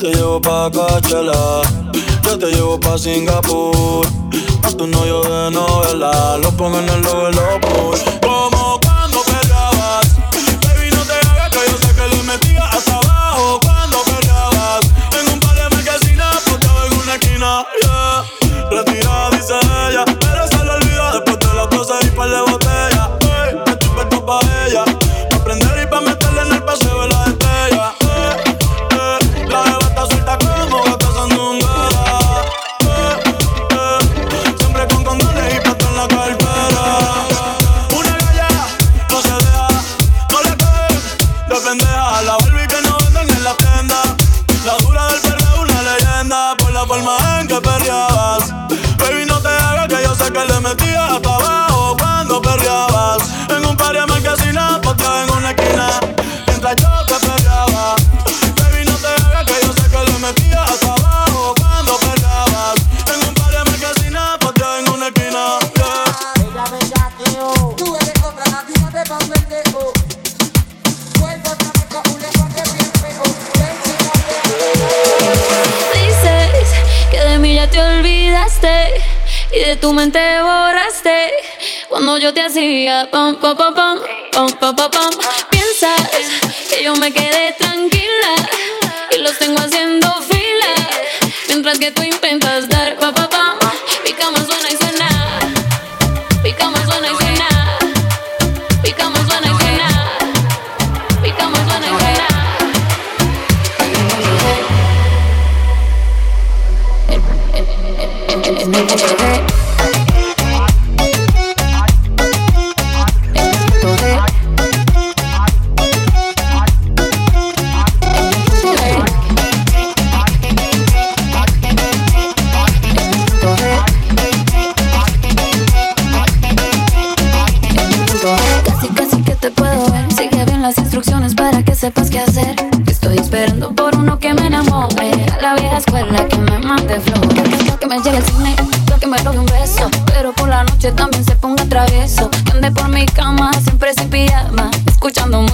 te llevo pa' Coachella, yo te llevo pa' Singapur. A tu novio de novela, lo pongo en el logo de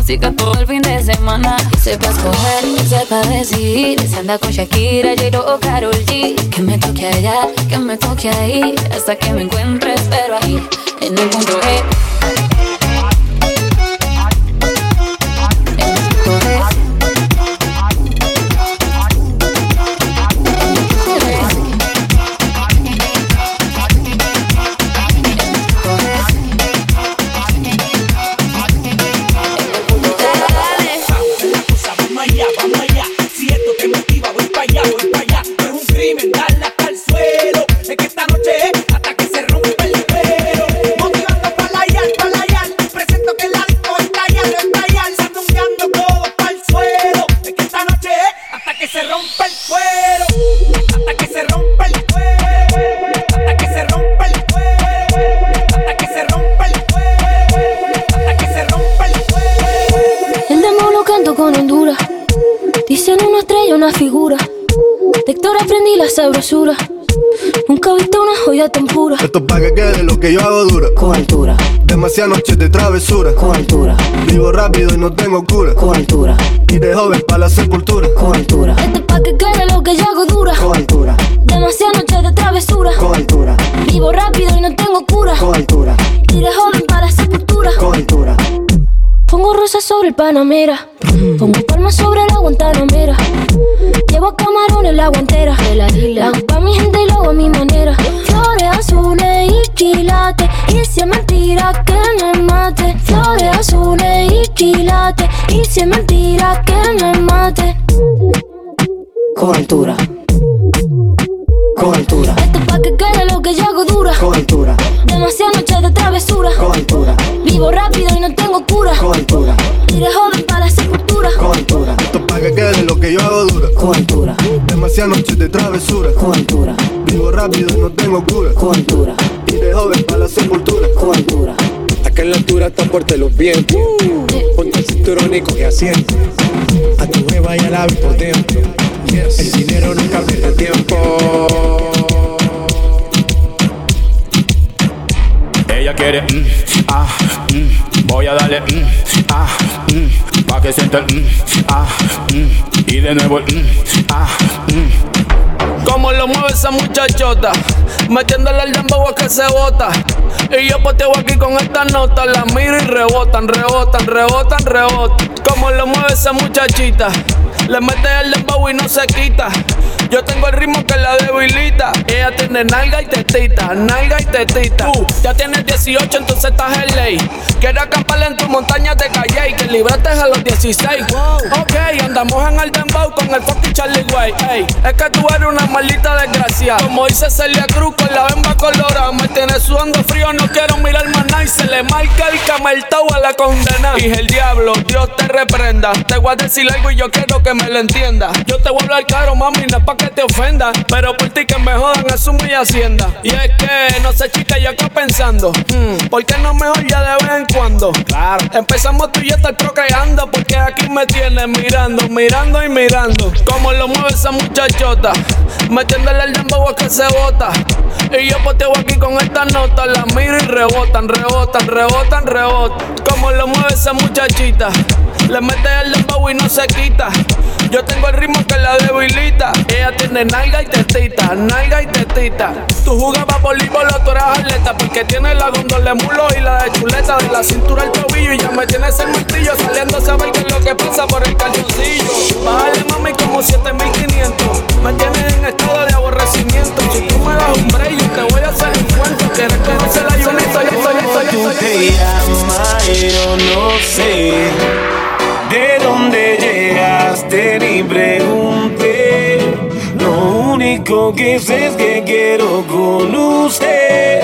música todo el fin de semana. Que sepa escoger, que sepa decidir. Se anda con Shakira, J-Lo o Karol G. Que me toque allá, que me toque ahí. Hasta que me encuentres, pero ahí, en el punto G. Demasiadas noches de travesura. con altura, Vivo rápido y no tengo cura. con altura, Y de joven para la sepultura. con altura. Esto es pa' que quede lo que yo hago dura. Con altura, Demasiadas noches de travesura. con altura, Vivo rápido y no tengo cura. con altura, Y de joven para la sepultura. con altura. Pongo rosas sobre el Panamera. Pongo palmas sobre la Guantanamera. Si es mentira que me mate. Con altura. Con altura. Esto es pa' que quede lo que yo hago dura. Con altura. Demasiadas noches de travesura. Con altura. Vivo rápido y no tengo cura. Con altura. Y de joven para la sepultura. Con altura. Esto es pa' que quede lo que yo hago dura. Con altura. Demasiadas noches de travesura. Con altura. Vivo rápido y no tengo cura. Con altura. Y de joven para la sepultura. Con altura. Acá en la altura están fuertes los vientos. El cinturón y coge asiento. A tu jeva y a la vi por dentro. El dinero nunca pierde tiempo. Ella quiere, mm, ah, mm, voy a darle, mm, ah, mm, pa' que siente el mm, ah, mm, y de nuevo el mm, ah, mm. Como lo mueve esa muchachota, metiéndole el dembow a que se bota. Y yo poteo aquí con esta nota, la miro y rebotan, rebotan, rebotan, rebotan. Como lo mueve esa muchachita, le mete el dembow y no se quita. Yo tengo el ritmo que la debilita. Ella tiene nalga y tetita, nalga y tetita. Tú ya tienes 18, entonces estás en ley. Quiero acampar en tu montaña de calle y que libraste a los 16. Ok, andamos en el dembow con el fucking Charlie Way. Ey, es que tú eres una maldita desgracia. Como dice Celia Cruz con la bemba colorada. Me tienes sudando frío, no quiero mirar más nada. Y se le marca el cameltao a la condena. Dije el diablo, Dios te reprenda. Te voy a decir algo y yo quiero que me lo entienda. Yo te voy a hablar caro, mami, no es pa' que te ofenda. Pero por ti que me jodan, asumo y hacienda. Y es que, no sé, chica, yo acá pensando. Hmm, ¿Por qué no mejor ya de vez en cuando? Claro. Empezamos tú y yo estar procreando. Porque aquí me tienes mirando, mirando y mirando. Como lo mueve esa muchachota. Metiéndole el dembow a que se bota. Y yo poteo aquí con esta nota. La miro y rebotan, rebotan, rebotan, rebotan. Como lo mueve esa muchachita. Le mete el dembow y no se quita. Yo tengo el ritmo que la debilita. Ella tiene nalga y tetita, nalga y tetita. Tú jugabas voleibol tú eras atleta. Porque tiene la gondola de mulo y la de chuleta. De la cintura al tobillo y ya me tienes el martillo. Saliendo a saber qué es lo que pasa por el calzoncillo. Bájale mami como 7500. Me tienes en estado de aborrecimiento. Si tú me das un break, yo te voy a hacer un cuento. Quieres conocer la ayunita, yo soy, yo Tú te llamas, yo no sé de dónde llegaste ni. Único que sé es que quiero con usted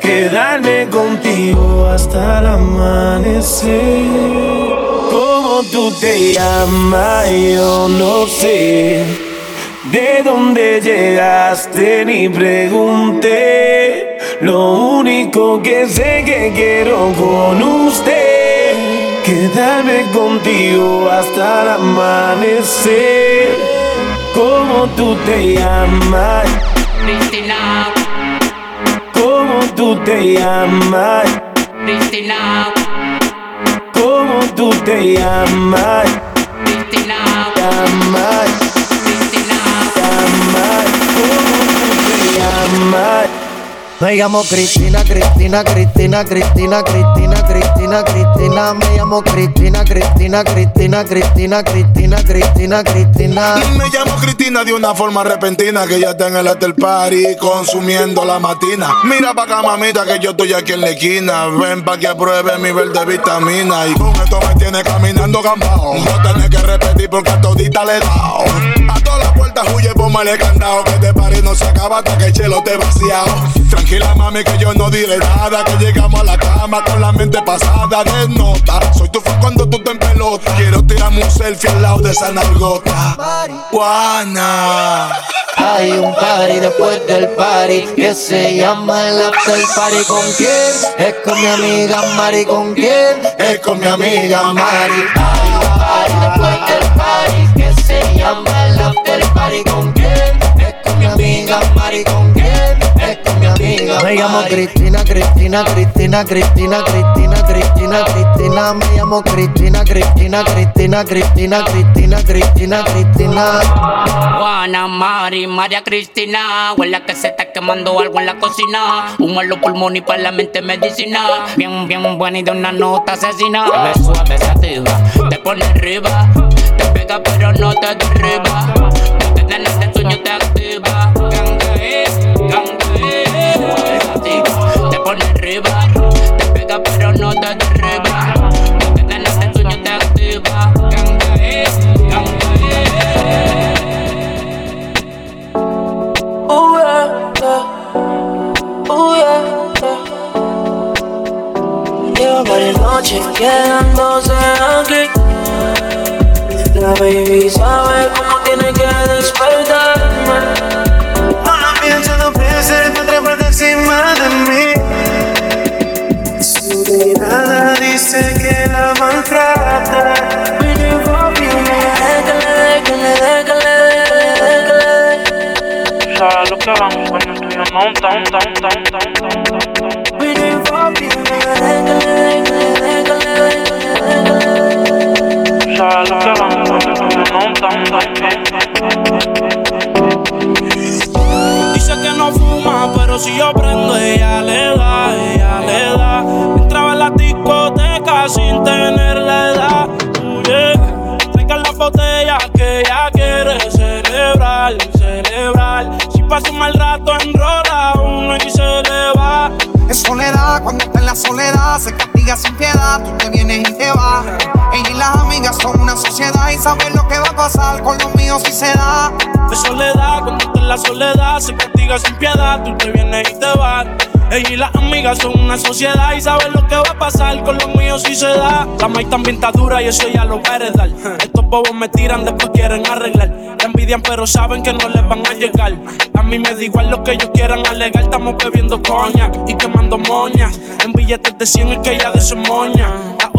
quedarme contigo hasta el amanecer. Como tú te llamas, yo no sé. De dónde llegaste ni pregunté. Lo único que sé que quiero con usted. Quedarme contigo hasta el amanecer. Como tú te llamas. Cristina, Como tú te llamas. Cristina, Como tú te llamas. Cristina, Llamas. Cristina. Llamas. Como tú te llamas. Me llamo Cristina, Cristina, Cristina, Cristina, Cristina, Cristina, Cristina. Me llamo Cristina, Cristina, Cristina, Cristina, Cristina, Cristina, Cristina. Me llamo Cristina de una forma repentina que ya está en el hotel party consumiendo la matina. Mira pa' acá, mamita, que yo estoy aquí en la esquina. Ven pa' que apruebe mi verde vitamina. Y con esto me tiene caminando gambao. No tenés que repetir porque a todita le he dao. Huye, póngale candado. Que este party no se acaba hasta que el chelo te vaciado. Tranquila, mami, que yo no diré nada. Que llegamos a la cama con la mente pasada de nota. Soy tu fan cuando tú te pelota. Quiero tirarme un selfie al lado de esa nalgota. Juana. Hay un party después del party que se llama el after party. ¿Con quién? Es con mi amiga Mari. ¿Con quién? Es con mi amiga Mari. Hay un party después del party que se llama el after party. ¿Con quién? Es con mi amiga Mari. ¿Con quién? Es con mi amiga Me llamo Cristina, Cristina, Cristina, Cristina, Cristina, Cristina, Cristina. Me llamo Cristina, Cristina, Cristina, Cristina, Cristina, Cristina, Cristina. Juana, Mari, María Cristina. Huele que se está quemando algo en la cocina. Humo en los pulmones y para la mente medicina. Bien, bien buena y de una nota asesina. Me suave, se activa, te pone arriba. Te pega pero no te derriba. Te tener este sueño te activa. Ganga es, Te pone arriba. Te pega pero no te derriba. Te tener este sueño te activa. Ganga es, ganga es. Ooh, yeah. Ooh, yeah, yeah. Lleva varias noches quedándose aquí. La baby sabe cómo tiene que despertarme. Lo pienso dos veces, me atrapa de encima de mí. Su mirada dice que la maltrata. Sabes lo que vamos cuando tú y yo monta, monta, monta, monta, monta, monta, monta. Waiting for you, sabes lo que vamos como Dice pero si yo prendo, ella le da, ella le da. Entraba en la discoteca sin tener la edad. Uh, yeah. la botella que ella quiere celebrar, celebrar. Si pasa un mal rato, enrola uno y se le va. Es soledad, cuando está en la soledad, se castiga sin piedad, tú te vienes y te vas. Ella y las amigas son una sociedad y saben lo que va a pasar con los míos si se da. Es soledad, cuando está en la soledad, se castiga sin piedad, tú te vienes y te vas. Ella y las amigas son una sociedad y saben lo que va a pasar con los míos si se da. La maíz también está dura y eso ya lo va a heredar. Estos bobos me tiran, después quieren arreglar. La envidian, pero saben que no les van a llegar. A mí me da igual lo que ellos quieran alegar. Estamos bebiendo coña y quemando moñas. En billetes de 100 es que ella de su moña.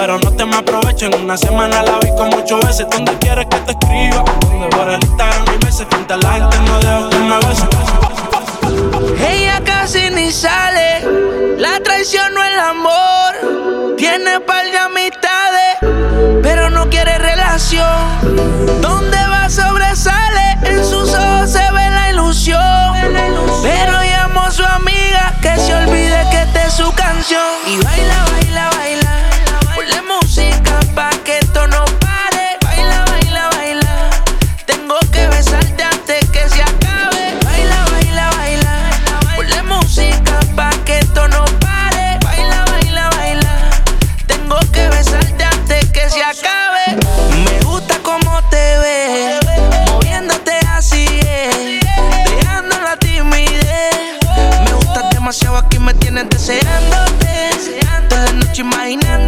Pero no te me aprovechen. Una semana la vi como ocho veces. ¿Dónde quieres que te escriba? Por el Instagram hay meses. Frente a la gente ella casi ni sale, la traición no el amor. Tiene par de amistades, pero no quiere relación. Donde la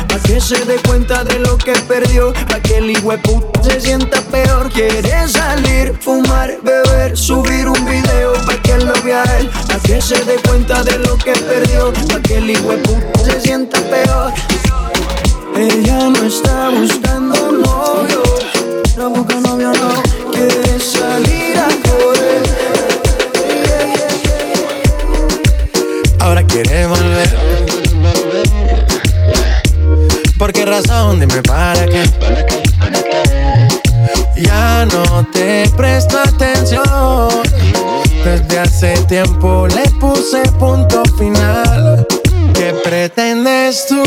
que se dé cuenta de lo que perdió, pa' que el puta se sienta peor. Quiere salir, fumar, beber, subir un video pa' que lo vea él, pa' que se dé cuenta de lo que perdió, pa' que el puta se sienta peor. Ella no está buscando tiempo le puse punto final. ¿Qué pretendes tú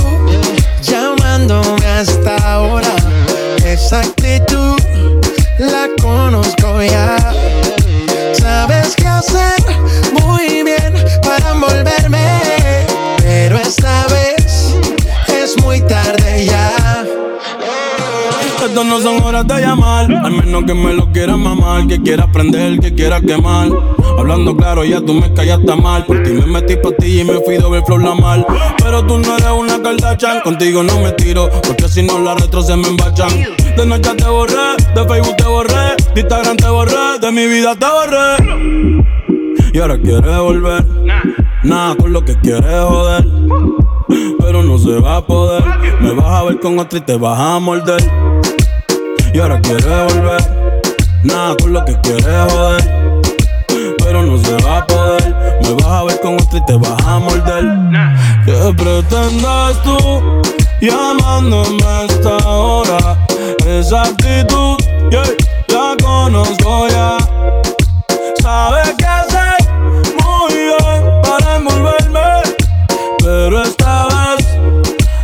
llamándome hasta ahora? Esa actitud la conozco ya. Sabes qué hacer muy bien para envolverme, pero esta vez es muy tarde ya. Estas no son horas de llamar, al menos que me lo quieras mamar, que quiera prender, que quiera quemar. Hablando claro, ya tú me callaste mal. Por ti me metí pa' ti y me fui doble flor la mal. Pero tú no eres una Kardashian, contigo no me tiro, porque si no la retro se me embachan. De noche te borré, de Facebook te borré, de Instagram te borré, de mi vida te borré. Y ahora quieres volver, nada con lo que quieres joder. Pero no se va a poder, me vas a ver con otra y te vas a morder. Y ahora quieres volver, nada con lo que quieres joder pero no se va a poder. Me vas a ver con otra y te vas a morder. ¿Qué pretendes tú llamándome a esta hora? Esa actitud, yeah, la conozco ya. Sabes qué hacer muy bien para envolverme, pero esta vez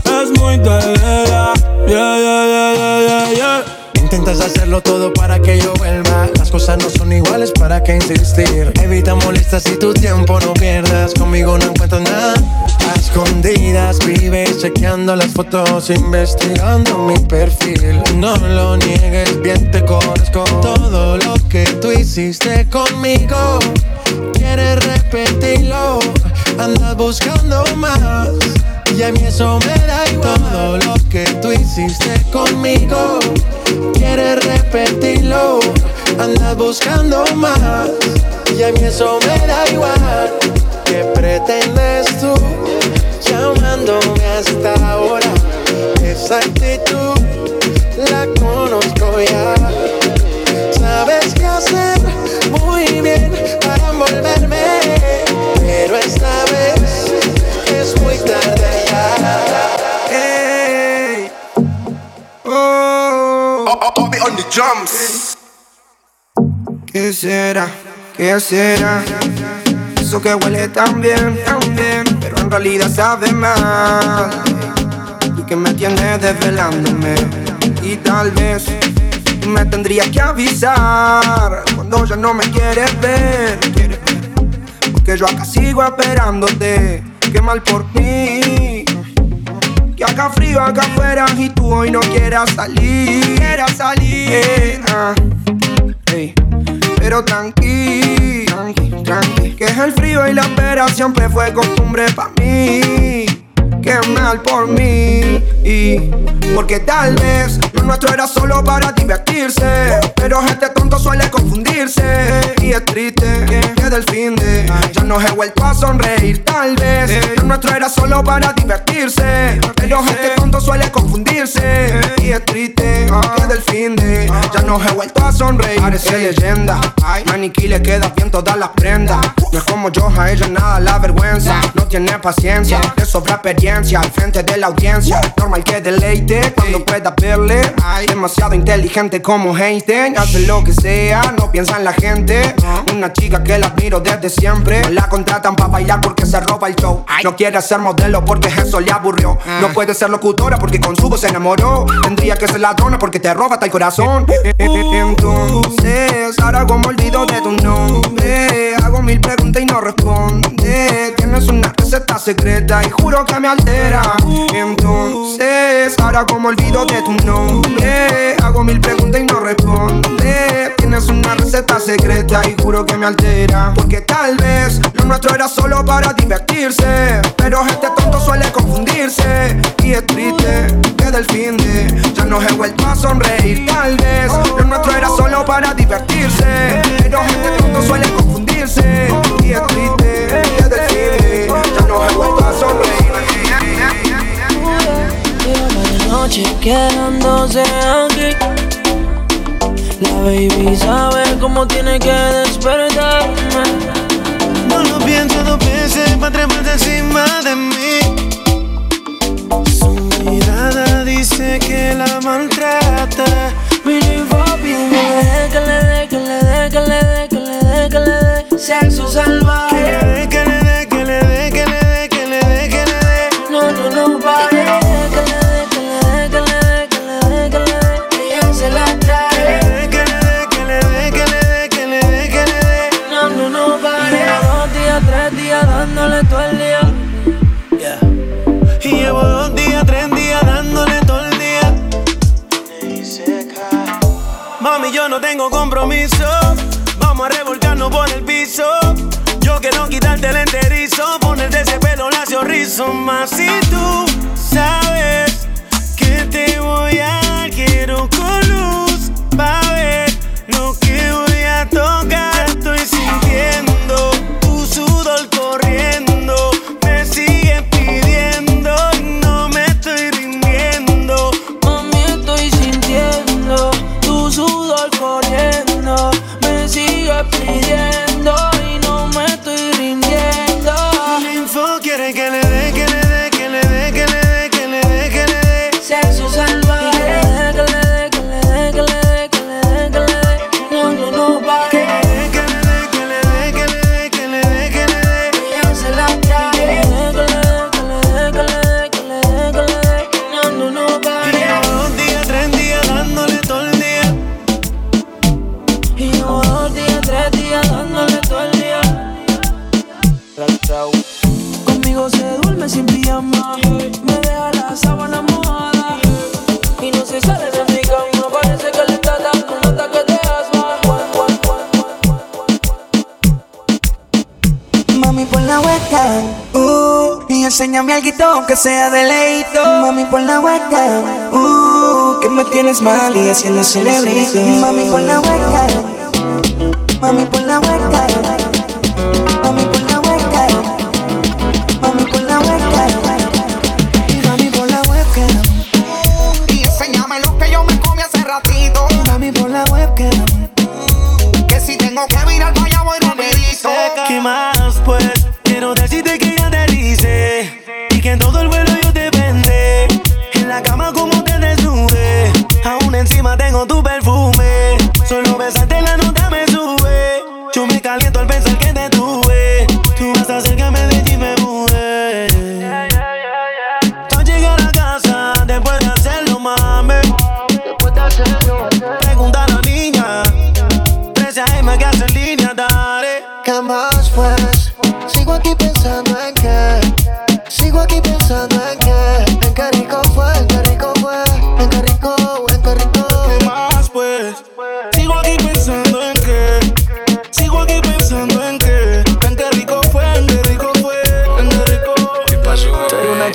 es muy tarde ya. Yeah, yeah, yeah, yeah, yeah, yeah. Intentas hacerlo todo para que yo vuelva. Cosas no son iguales, ¿para qué insistir? Evita molestas y tu tiempo no pierdas. Conmigo no encuentro nada. A escondidas vives chequeando las fotos, investigando mi perfil. No lo niegues, bien te conozco. Todo lo que tú hiciste conmigo, quieres repetirlo. Andas buscando más. Y a mí eso me da igual. Todo lo que tú hiciste conmigo, quieres repetirlo. Andas buscando más. Y a mí eso me da igual. ¿Qué pretendes tú llamándome hasta ahora? Esa actitud la conozco ya. Sabes qué hacer muy bien para envolverme. Pero esta vez es muy tarde ya. Hey. Oh, on the drums. ¿Qué será? ¿Qué será? Eso que huele tan bien, tan bien, pero en realidad sabe mal. Y que me tiene desvelándome. Y tal vez me tendrías que avisar cuando ya no me quieres ver. Porque yo acá sigo esperándote. Qué mal por mí. Que acá frío, acá afuera y tú hoy no quieras salir. Quieras salir. Eh, ah. Pero tranqui, tranqui, tranqui. Que es el frío y la espera siempre fue costumbre para mí. Qué mal por mí. Y porque tal vez lo nuestro era solo para divertirse. Pero este tonto suele confundirse. Y es triste que del fin de ya no he vuelto a sonreír. Tal vez lo nuestro era solo para divertirse. Pero este tonto suele confundirse. Y es triste que del fin de ya no he vuelto a sonreír. Parece leyenda. Maniquí le queda bien todas las prendas. No es como yo, a ella nada la vergüenza. No tiene paciencia, le sobra experiencia al frente de la audiencia. Normal que deleite cuando pueda verle. Demasiado inteligente como Einstein. Hace lo que sea, no piensa en la gente. Una chica que la admiro desde siempre. La contratan para bailar porque se roba el show. No quiere ser modelo porque eso le aburrió. No puede ser locutora porque con su voz se enamoró. Tendría que ser ladrona porque te roba hasta el corazón. Entonces, ahora como olvido de tu nombre. Hago mil preguntas y no responde. Tienes una receta secreta y juro que me Entonces, ahora como olvido de tu nombre. Hago mil preguntas y no responde. Tienes una receta secreta y juro que me altera. Porque tal vez lo nuestro era solo para divertirse. Pero este tonto suele confundirse. Y es triste que del fin de ya no he vuelto a sonreír. Tal vez lo nuestro era solo para divertirse. Pero este tonto suele confundirse. Y es triste noche quedándose aquí. La baby sabe cómo tiene que despertarme. No lo pienso dos veces para treparse encima de mí. Su mirada dice que la maltrata. Mini papi, deje que le dé, que le dé, que le dé, que le dé, que le dé. Sexo salvaje. tengo compromiso. Vamos a revolcarnos por el piso. Yo quiero quitarte el enterizo, ponerte ese pelo lacio rizo. Más si tú sabes que sea deleito. Mami, por la hueca, uh, que me tienes mal y haciendo celebrito. Mami, por la hueca, mami, por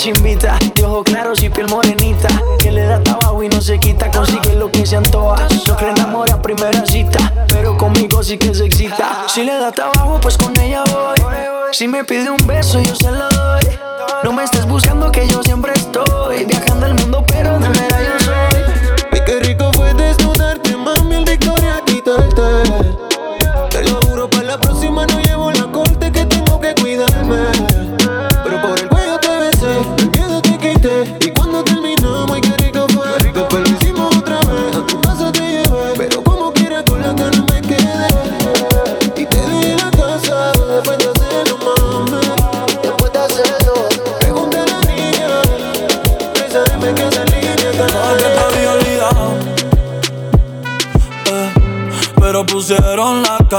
De ojos claros y piel morenita. Que le da trabajo y no se quita. Consigue lo que se antoja. No cree amor a primera cita. Pero conmigo sí que se excita. Si le da trabajo, pues con ella voy. Si me pide un beso, yo se lo doy. No me estés buscando que yo siempre estoy. Viajando el mundo, pero de verdad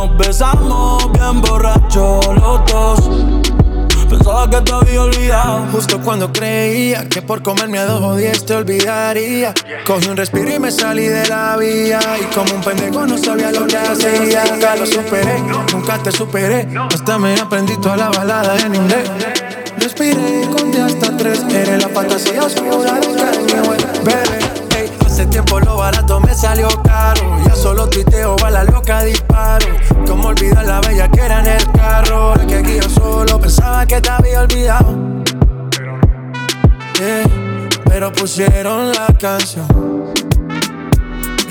nos besamos bien borrachos los dos. Pensaba que te había olvidado. Justo cuando creía que por comerme a dos o te olvidaría. Cogí un respiro y me salí de la vía. Y como un pendejo no sabía lo que hacía. Nunca lo superé, nunca te superé. Hasta me aprendí toda la balada en inglés. Respiré y conté hasta tres. Eres la fantasía oscura del cariño, bebé. Hace tiempo lo barato me salió caro. Ya solo tuiteo, bala loca, disparo. Como olvidar la bella que era en el carro. La que aquí yo solo pensaba que te había olvidado. Pero no. Yeah, pero pusieron la canción.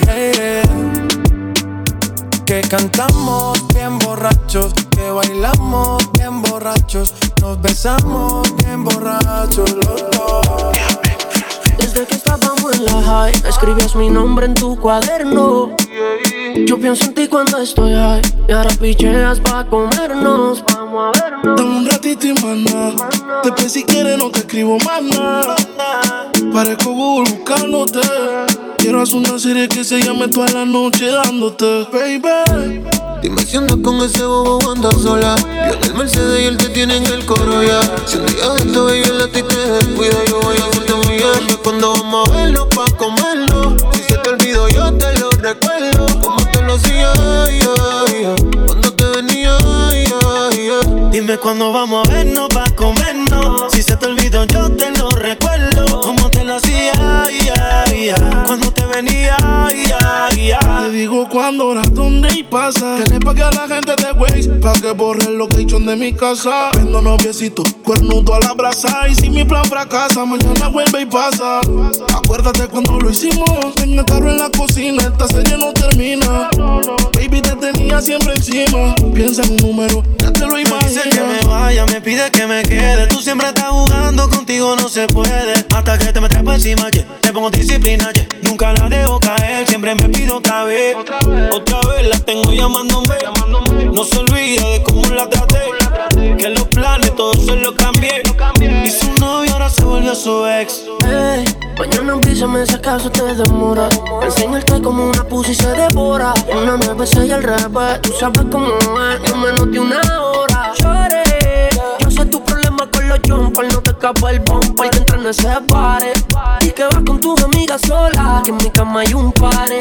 Yeah, yeah. Que cantamos bien borrachos, que bailamos bien borrachos, nos besamos bien borrachos los dos. Desde que estábamos en la high, escribías mi nombre en tu cuaderno. Yo pienso en ti cuando estoy high. Y ahora picheas pa' comernos. Vamos a vernos. Dame un ratito y mana. Después si quieres no te escribo más nada. Parezco Google buscándote. Quiero hacer una serie que se llame toda la noche dándote, baby. Dime si andas con ese bobo andas sola. Yo en el Mercedes y él te tiene en el coro ya. Si un día de esto ella la ti te descuida, yo voy a hacerte muy bien. Cuando vamos a vernos pa' comerlo. Si se te olvidó, yo te lo recuerdo. Como te lo hacía, ay, ay. cuando te venía, ay. Dime cuándo vamos a vernos pa' comernos. Si se te olvidó, yo te lo recuerdo. Como te lo hacía, cuando Te digo cuándo, hora, dónde y pasa. Tienes pa' que a la gente te waste. Pa' que borre el location de mi casa. Vendo noviecito, cuernudo a la brasa. Y si mi plan fracasa, mañana vuelve y pasa. Acuérdate cuando lo hicimos. En el carro en la cocina, esta serie no termina. Baby, te tenía siempre encima. Piensa en un número, ya te lo Me dice que me imaginas. vaya, me pide que me quede. Tú siempre estás jugando, contigo no se puede. Hasta que te metes por encima, yeah. te pongo disciplina, yeah. nunca la dejo caer. Siempre me pido otra vez, otra vez, la tengo llamándome. No se olvida de cómo la traté. Que los planes todos se los cambié. Y su novio ahora se volvió su ex. Ey, mañana avísame si acaso te demora. Enseñarte como una pussy se devora. Una nueve seis al revés. Tú sabes cómo es, en menos de una hora. Lloré. Los jumpers. No te escapa el bumper que entra en ese pare. Y que vas con tus amigas solas. Que en mi cama hay un pare.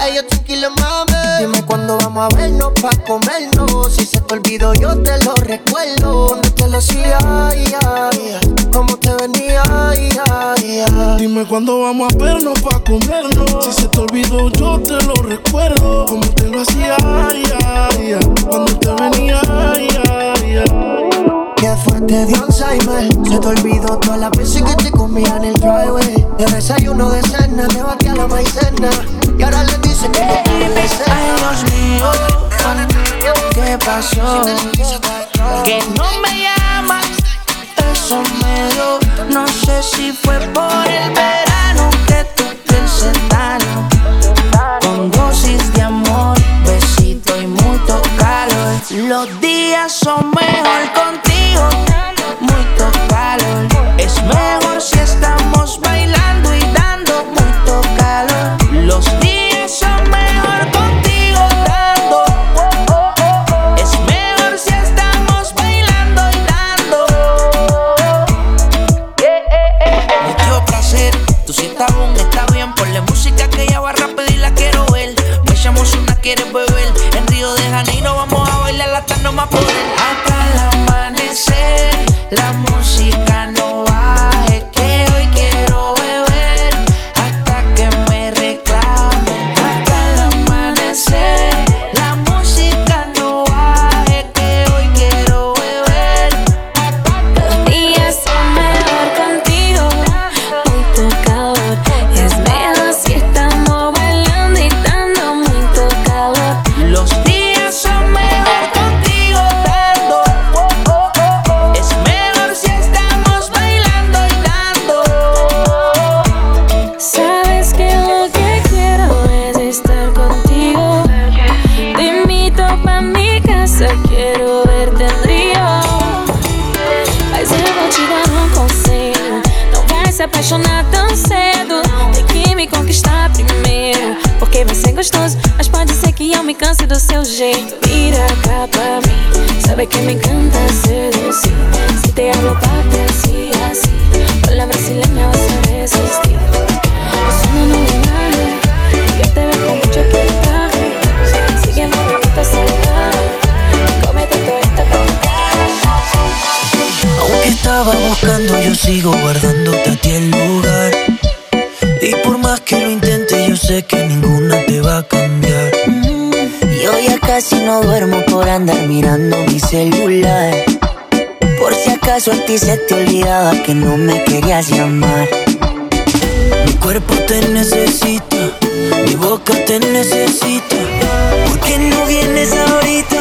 Ey, yo tranquilo, mami. Dime cuándo vamos a vernos pa' comernos. Si se te olvidó, yo te lo recuerdo. Cuando te lo hacía, ay, ay. Como te venía, ay, ay, ay. Dime cuándo vamos a vernos pa' comernos. Si se te olvidó, yo te lo recuerdo. Como te lo hacía, ay, ay, ay. Cuando te venía, ay, ay, ay. ¿Qué fue? Te dio Alzheimer Se te olvidó todas las veces que te comía en el driveway De desayuno de cena, te batía la maicena Y ahora le dice que no quiere ser Ay, Dios mío, ¿qué pasó? Que no me llamas, eso me dio. No sé si fue por el verano que tú piensas daño. Con dosis de Los días son mejor contigo, mucho calor. Es mejor si estamos bailando y dando mucho calor. Los días son mejor contigo dando. Es mejor si estamos bailando y dando. Dio placer, tú si estás está bien. Ponle música que ella va rápido y la quiero ver. Me llamo una quieres beber. Apaixonar tão cedo. Tem que me conquistar primeiro. Porque vai ser gostoso, mas pode ser que eu me canse do seu jeito. Vira cá pra mim. Sabe que me encanta seducir. Buscando, yo sigo guardándote a ti el lugar. Y por más que lo intente, yo sé que ninguna te va a cambiar. Yo ya casi no duermo por andar mirando mi celular. Por si acaso a ti se te olvidaba que no me querías llamar. Mi cuerpo te necesita, mi boca te necesita. ¿Por qué no vienes ahorita?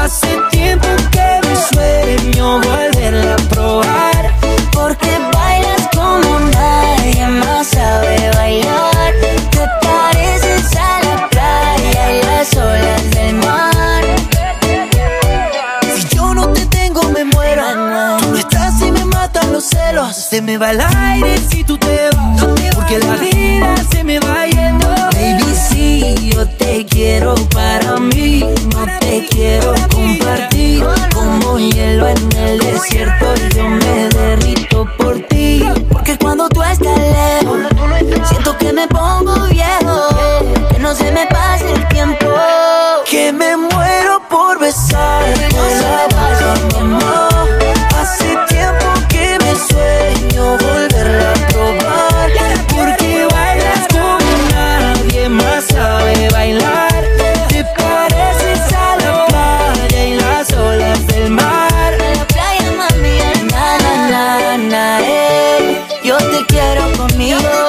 Hace tiempo que mi sueño volverla a probar. Porque bailas como nadie más sabe bailar. Te pareces a la playa y las olas del mar. Si yo no te tengo, me muero. Tú no estás y me matan los celos. Se me va el aire me pongo viejo. Que no se me pase el tiempo. Que me muero por besarte la boca, mamá. Hace tiempo que me sueño volverla a probar. Porque bailas como nadie más sabe bailar. Te pareces a la playa y las olas del mar. En la playa, mami, na, na, na, eh. Yo te quiero conmigo.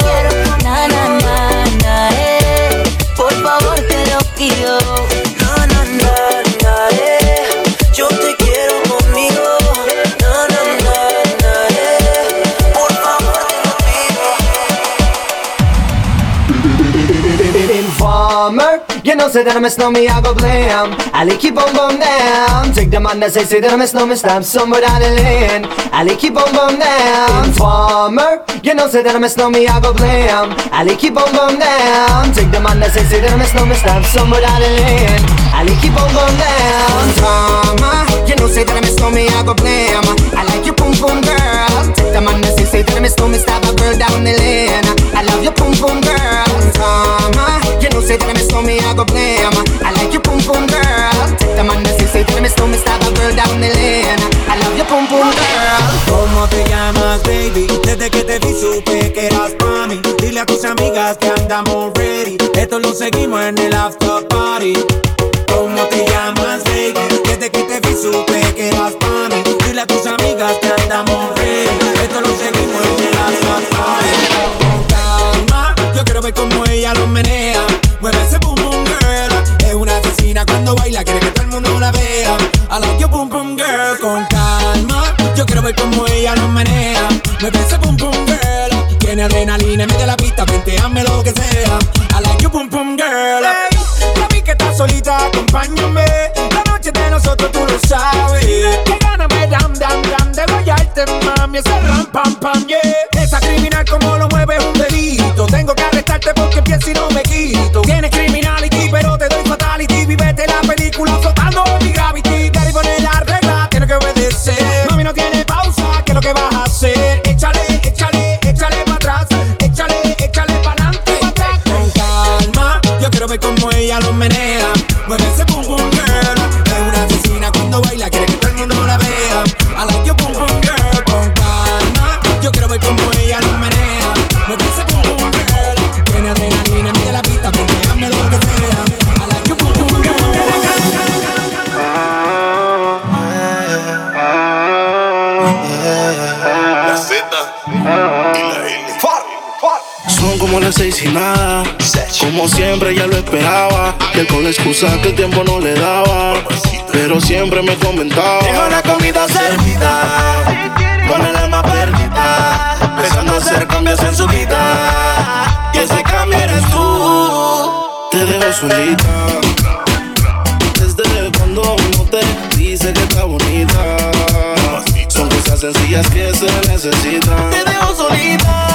That I miss know me, I go blam. I like keep on bum down. Take the man that say say that I miss know me, stab somewhere down the lane. I like keep on bum down. Informer, you know say that I miss know me, I go blam. I like keep on bum down. Take the man that say say that I miss know me, stab somewhere down the lane. I like keep on bum down. Informer, you know say that I miss me, I go blam. I like your pum pum girl. Take the man that say say that I miss me, stab a girl down the lane. I love your pum pum girl. Informer, you know say that I miss me, I go blam. I like your pum pum girl. Take the man that say say that I miss me, stab a girl down the lane. I love your pum pum girl. ¿Cómo te llamas, baby? Desde que te vi supe que eras pa' mí. Dile a tus amigas que andamos ready. Esto lo seguimos en el after party. ¿Cómo te llamas, baby? Desde que te vi supe que eras pa' mí. Dile a tus amigas que andamos ready. Esto lo seguimos el after party. Con calma, yo quiero ver cómo ella lo menea. Mueve ese boom boom girl. Es una asesina cuando baila, quiere que todo el mundo la vea. I like your boom boom girl. Con calma, yo quiero ver cómo ella lo menea. Mueve ese boom boom girl. Tiene adrenalina, mete la pista, hazme lo que sea. I like your boom boom girl. Solita, acompáñame. La noche de nosotros tú lo sabes. Que gana me dam dam dam de guayarte, mami. Ese ram pam pam, yeah. Esa criminal como lo mueve es un delito. Tengo que arrestarte porque pienso y no me quito. Tienes criminality, pero te doy fatality. Vivete la película flotando en mi gravity. Daddy pone la regla, tiene que obedecer. Mami no tiene pausa, ¿qué es lo que vas a hacer? Échale, échale, échale para atrás. Échale, échale para adelante. Con calma, yo quiero ver cómo ella lo menea. Mueve ese girl. Es una asesina cuando baila, quiere que todo el mundo la vea. I like your boom boom girl. Con calma, yo quiero ver cómo ella lo menea. Mueve ese girl. Tiene adrenalina, mide la pista, hazme lo que sea. I like your boom boom La Z y la L. Son como las seis y nada. Como siempre ya lo esperaba. Que con la excusa que el tiempo no le daba. Pero siempre me comentaba. Deja la comida servida, con el alma perdida. empezando a hacer cambios en su vida. Y ese cambio eres tú. Te dejo solita. Desde cuando uno te dice que está bonita. Son cosas sencillas que se necesitan. Te dejo solita.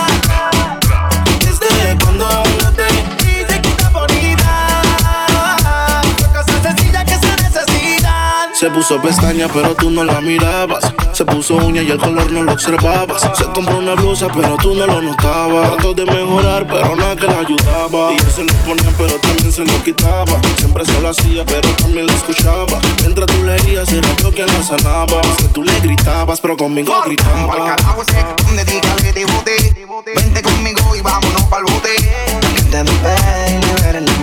Se puso pestaña, pero tú no la mirabas. Se puso uña y el color no lo observabas. Se compró una blusa, pero tú no lo notabas. Trató de mejorar, pero nada que la ayudaba. Y él se lo ponía, pero también se lo quitaba. Siempre se lo hacía, pero también lo escuchaba. Mientras tú leías, era yo quien la sanaba. Que tú le gritabas, pero conmigo gritaba. carajo ese, dedícale de bote. Vente conmigo y vámonos pa'l bote. Que te y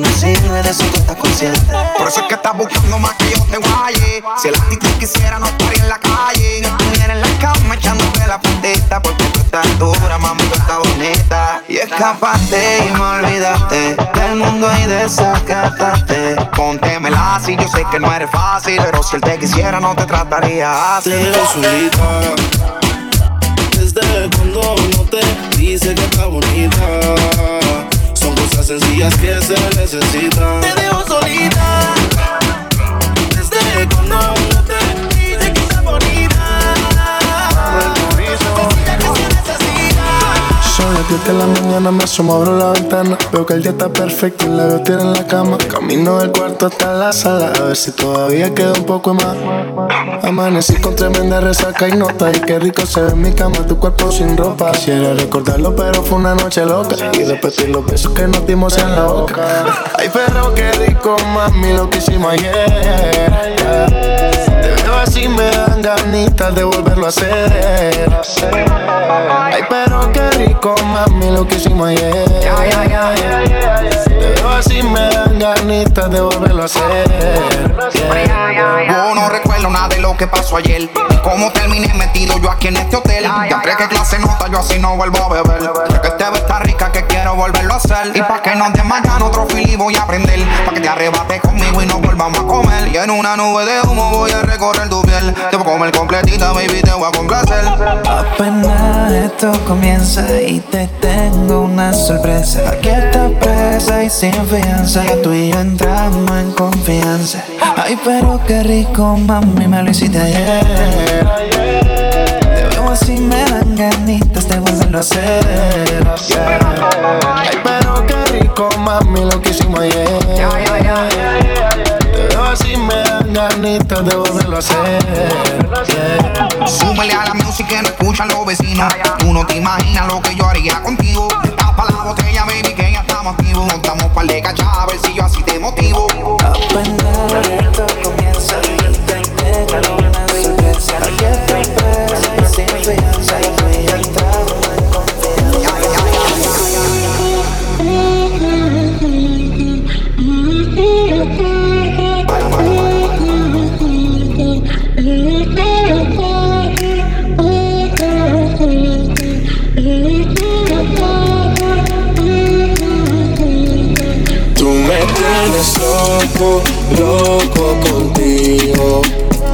de eso tú estás consciente. Por eso es que estás buscando más que yo te guaye. Si el actitud quisiera, no estaría en la calle. No estuviera en la cama echándote la puntita. Porque tú estás dura, mami, tú estás bonita. Y escapaste y me olvidaste del mundo y desacataste. Póntemela así, yo sé que no eres fácil. Pero si él te quisiera, no te trataría así. Te solita. Desde cuando no te dice que está bonita. Cosas sencillas que se necesitan. Te dejo solita. Desde cuando 10 de la mañana, me asomo, abro la ventana. Veo que el día está perfecto y la veo tirada en la cama. Camino del cuarto hasta la sala, a ver si todavía queda un poco más. Amanecí con tremenda resaca y nota. Y qué rico se ve en mi cama, tu cuerpo sin ropa. Quisiera recordarlo, pero fue una noche loca. Y repetir los besos que nos dimos en la boca. Ay, pero qué rico, mami, lo que hicimos ayer. Así, me dan ganitas de volverlo a hacer. Ay, pero qué rico, mami, lo que hicimos ayer. Te veo así, me dan ganitas de volverlo a hacer. No recuerdo nada de lo que pasó ayer. Cómo terminé metido yo aquí en este hotel. Ya crees que clase nota, yo así no vuelvo a beber. Que este ve está rica, que quiero volverlo a hacer. Y pa' que no te mañana otro fili voy a aprender. Pa' que te arrebates conmigo y nos volvamos a comer. Y en una nube de humo voy a recorrer tu piel. Te voy a comer completita, baby, te voy a complacer. Apenas esto comienza y te tengo una sorpresa. Aquí está presa y sin fianza. Ya tú y yo entramos en confianza. Ay, pero qué rico, mami, me lo hiciste ayer. Te veo así, me dan ganitas de volverlo a hacer. Ay, pero qué rico, mami, lo que hicimos ayer. Te veo así, me dan ganitas de volverlo a hacer. Yeah. Súmele a la música no escuchan los vecinos. Tú no te imaginas lo que yo haría contigo. Tapa la botella, baby, que ya estamos activos. Nos damos par de cachá, a ver si yo así te motivo. Apenas esto comienza presa y confianza. Tú me tienes loco, loco contigo.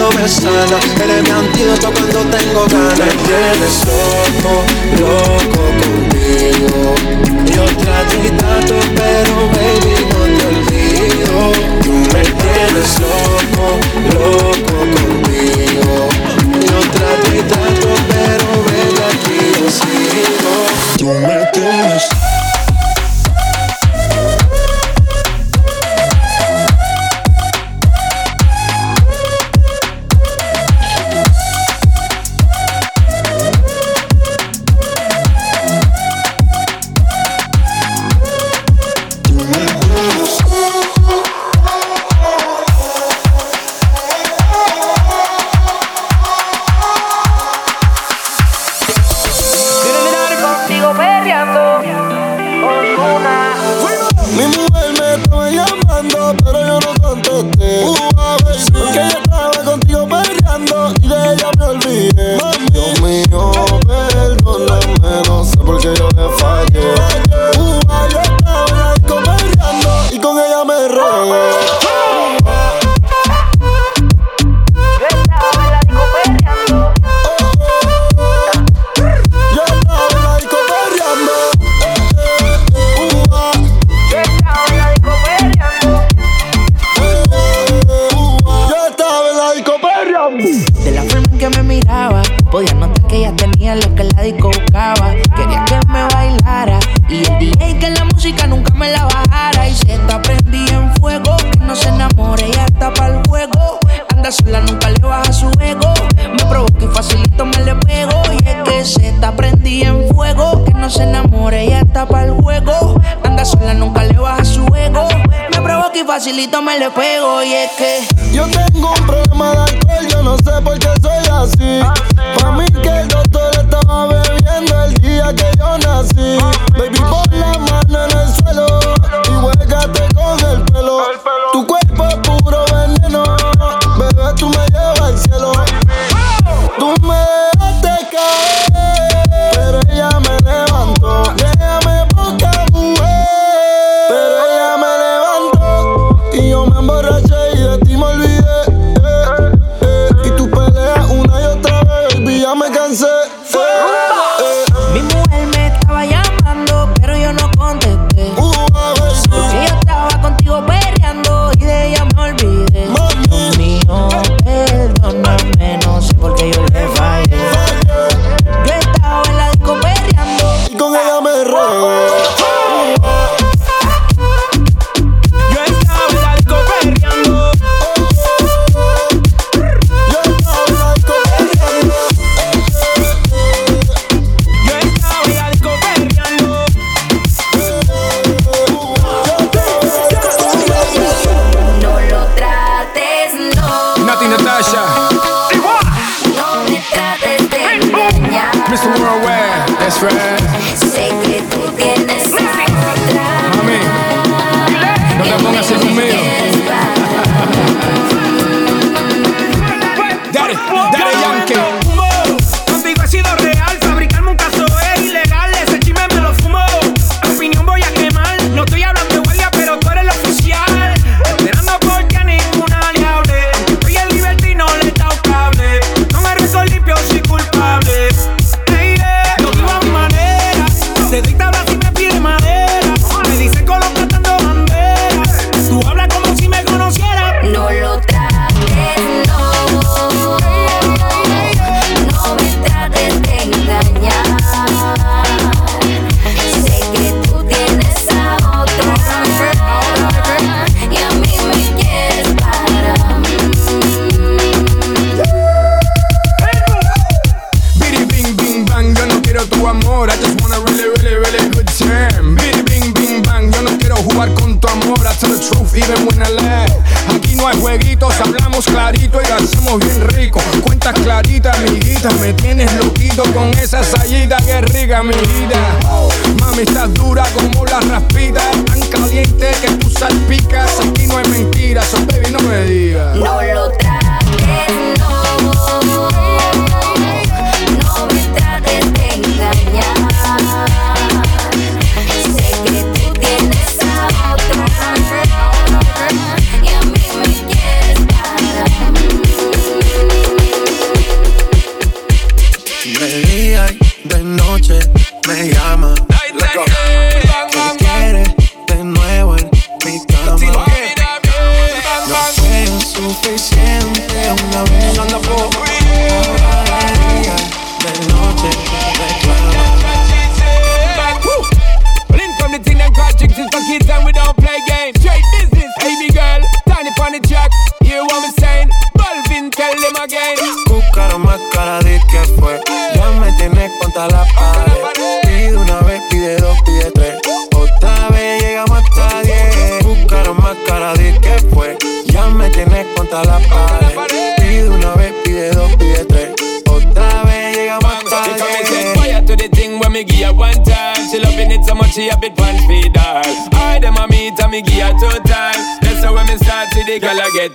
todo me sana. Eres mi antídoto cuando tengo ganas. Me tienes loco, loco contigo. Yo trato y trato, pero baby no te olvido. Tú me tienes loco, loco contigo. Yo trato y trato, pero baby aquí yo sigo. Tú me tienes me le pego y es que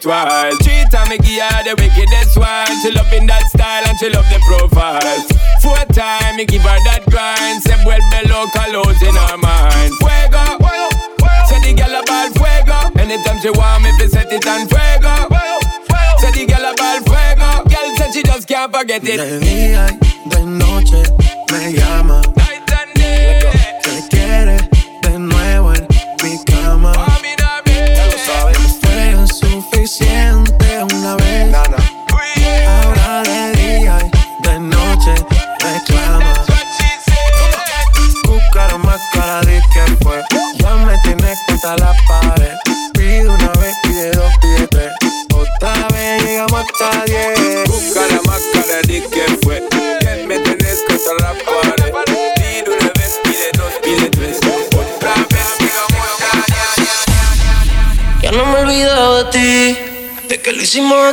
wild. Three time me give her the wickedest one. She love in that style and she love the profile. Four time me give her that grind. Say well below colors in her mind. Fuego, fuego, fuego. Say the girl about fuego. Anytime she want me, fi set it on fuego. fuego, fuego. Say the girl about fuego. Girl said she just can't forget it.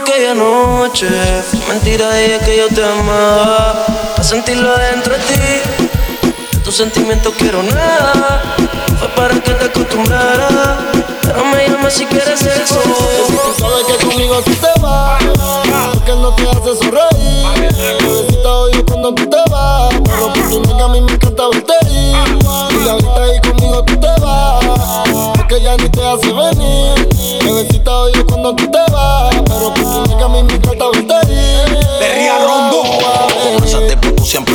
Aquella noche. Mentira de que yo te amaba, para sentirlo dentro de ti. De tus sentimientos quiero nada, fue para que te acostumbrara. Pero me llama si quieres sexo. Tú sabes que conmigo tú te vas, porque no te hace sonreír. Bebecita odio cuando tú te vas, pero por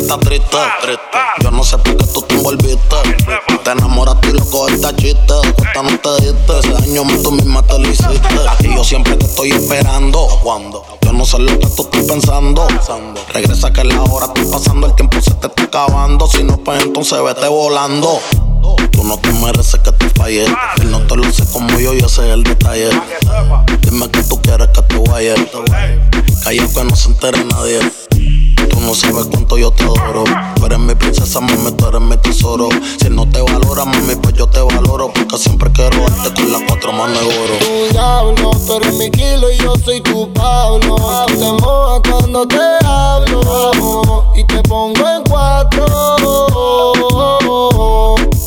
estás triste, triste. Yo no sé por qué tú te envolviste. Te enamoraste y loco esta chiste. Cuesta no te diste. Ese año tú misma te lo hiciste. Y yo siempre te estoy esperando. Cuando yo no sé lo que tú estás pensando. Regresa que la hora está pasando. El tiempo se te está acabando. Si no, pues entonces vete volando. Tú no te mereces que te falle. Él no te lo hace como yo y ese es el detalle. Dime que tú quieres que te vaya. Calla que no se entere nadie. Tú no sabes cuánto yo te adoro. Tú eres mi princesa, mami, tú eres mi tesoro. Si no te valora, mami, pues yo te valoro. Porque siempre quiero darte con las cuatro manos de oro. Tu diablo, tú eres mi kilo y yo soy tu Pablo. Te mojas cuando te hablo y te pongo en cuatro.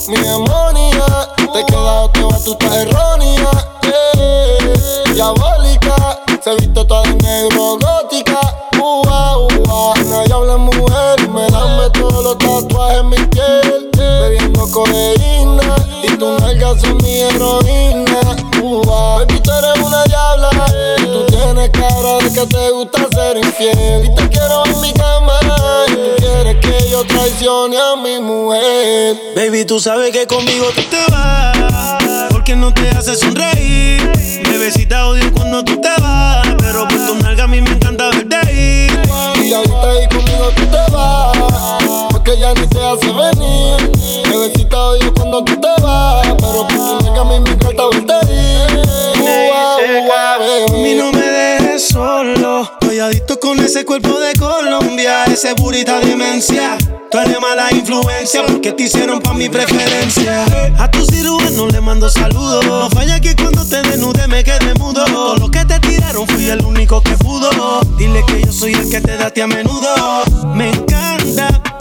Mi demonia, te queda o te va, tú estás errónea. eh. Diabólica, se viste toda de negro, heroína. Ua, baby, tú eres una diabla. Y tú tienes cara de que te gusta ser infiel. Y te quiero en mi cama. Y tú quieres que yo traicione a mi mujer. Baby, tú sabes que conmigo tú te vas, porque no te hace sonreír. Bebecita odio cuando tú te vas, pero por tu nalga a mí me encanta verte ir. Y ahorita ahí conmigo tú te vas, porque ya ni te hace venir. Bebecita odio cuando tú te vas, pero tu nega a mí me encanta verte ir. Mí no me dejes solo. Estoy adicto con ese cuerpo de Colombia, ese burita demencia. Tú eres mala influencia porque te hicieron pa' mi preferencia. A tu cirujano le mando saludos. No falla que cuando te desnude me quede mudo. Todo lo que te tiraron fui el único que pudo. Dile que yo soy el que te date a menudo. Me encanta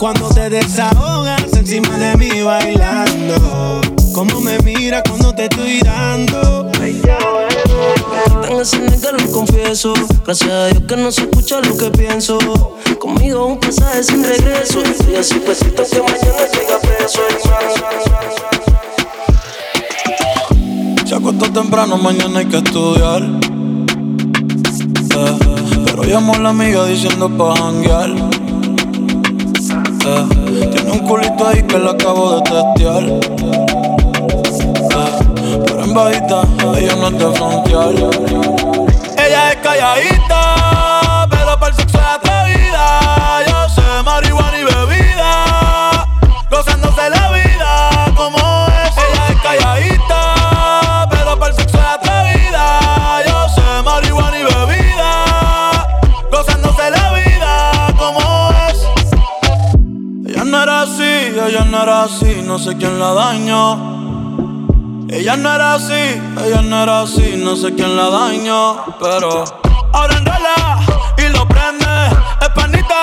cuando te desahogas encima de mí bailando. Como me mira cuando te estoy dando. Tan ese nigga lo confieso. Gracias a Dios que no se escucha lo que pienso. Conmigo un pasaje sin regreso. Y así pesito que mañana llega preso. Se acostó temprano, mañana hay que estudiar. Eh, pero llamó a la amiga diciendo pa' janguear. Tiene un culito ahí que la acabo de testear. Eh, pero en bajita, ella no es de frontear. Ella es calladita, pero para el sexo es no era así, no sé quién la dañó. Ella no era así, ella no era así, no sé quién la dañó, pero ahora enrola y lo prende, es panita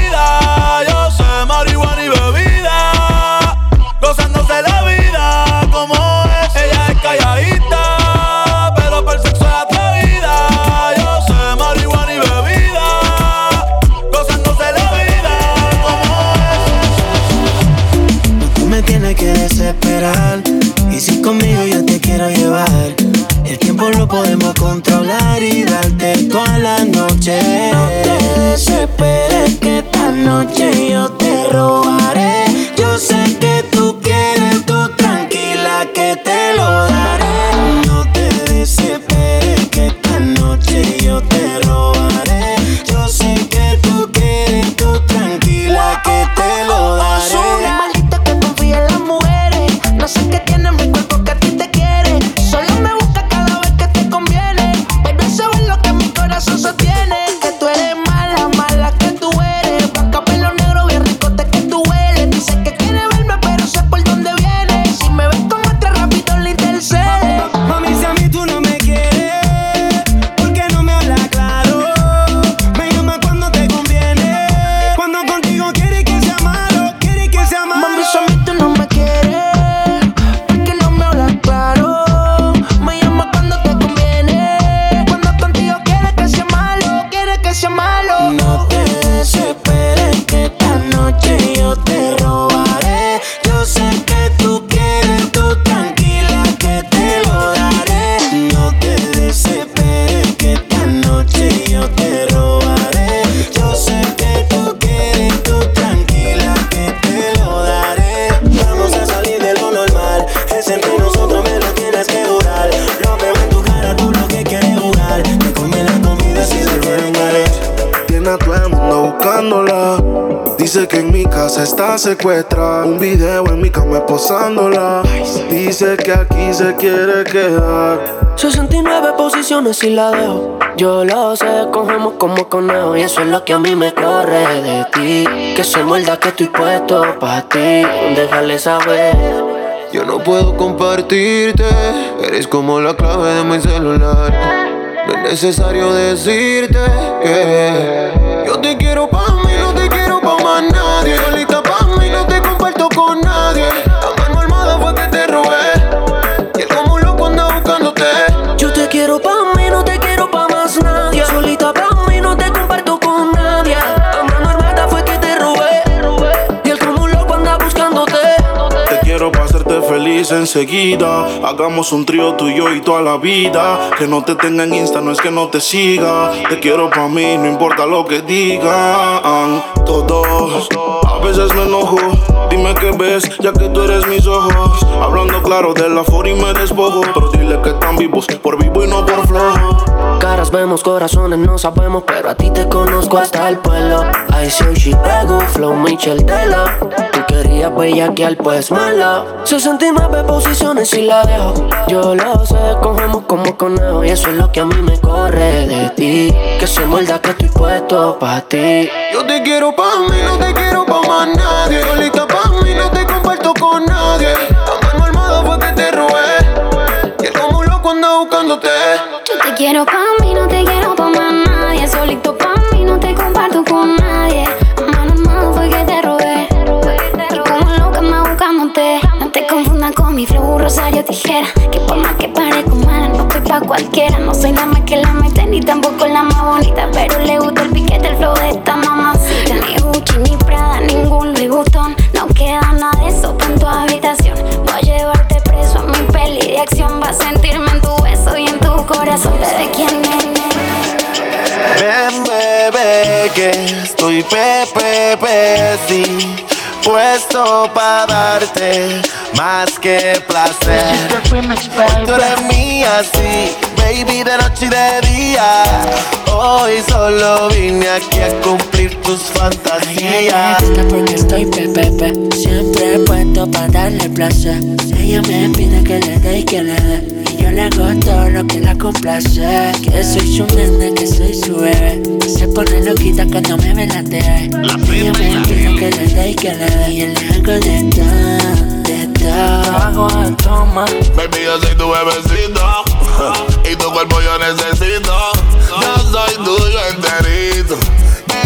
noche yo te robo. Secuestrada. Un video en mi cama esposándola. Dice que aquí se quiere quedar. 69 posiciones y la dejo. Yo lo sé, cogemos como conejo y eso es lo que a mí me corre de ti. Que se muerda que estoy puesto para ti. Déjale saber. Yo no puedo compartirte, eres como la clave de mi celular. No es necesario decirte que yo te quiero pa' enseguida. Hagamos un trío tú y yo y toda la vida. Que no te tenga en Insta, no es que no te siga. Te quiero para mí, no importa lo que digan. Todos, a veces me enojo. Dime qué ves, ya que tú eres mis ojos. Hablando claro de la for y me despojo. Pero dile que están vivos, por vivo y no por flojo. Caras vemos, corazones no sabemos, pero a ti te conozco hasta el pueblo. I say Chicago, flow Michel Tela. Tú querías bellaquear, pues malo. 69 posiciones y la dejo. Yo lo sé, cogemos como conejo y eso es lo que a mí me corre de ti. Que se muerda que estoy puesto pa' ti. Yo te quiero pa' mí, no te quiero pa' más nadie. Solita pa' mí, no te comparto con nadie. La mano armada fue que te robé. Y él como loco anda buscándote. Yo te quiero pa' mí, no te quiero pa' rosario tijera. Que por más que parezco mala, no estoy pa' cualquiera. No soy nada más que la mete ni tampoco la más bonita. Pero le gusta el piquete, el flow de esta mamacita. Ni Gucci, ni Prada, ningún Louis Vuitton. No queda nada de eso pa' en tu habitación. Voy a llevarte preso a mi peli de acción. Va a sentirme en tu beso y en tu corazón. Bebé, ¿quién es? Ven, bebé, que estoy pepe, pe, sí, puesto para darte más que placer. Tú eres mía, sí, baby, de noche y de día. Hoy solo vine aquí a cumplir tus fantasías. gusta porque estoy pepepe Siempre puesto para darle placer. Ella me pide que le dé y que le dé. Y yo le hago todo lo que la complace. Que soy su nene, que soy su bebé. Se pone loquita cuando me ve la TV Ella me pide que le dé y que le dé. Y yo le hago de todo, de toma Baby, yo soy tu bebecito. Y tu cuerpo yo necesito. Yo soy tuyo enterito.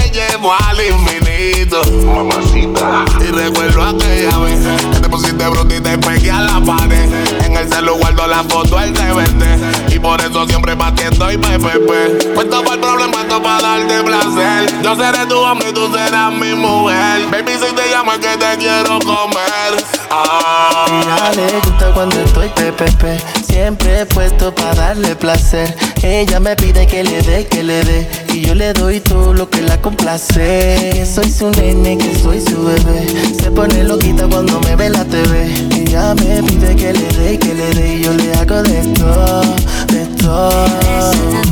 Te llevo al infinito. Mamacita. Y recuerdo aquella vez que te pusiste bruta y te pegué a la pared. En el celu guardo la foto, él te vende. Y por eso siempre batiendo y PPP. Puesto para el problema, esto para darte placer. Yo seré tu hombre y tú serás mi mujer. Baby, si te llamo es que te quiero comer. Ah. Ella le gusta cuando estoy pepepe Siempre puesto para darle placer. Ella me pide que le dé, que le dé Y yo le doy todo lo que la complace. Soy su nene, que soy su bebé. Se pone loquita cuando me ve la TV Ella me pide que le dé, que le dé Y yo le hago de todo, de todo.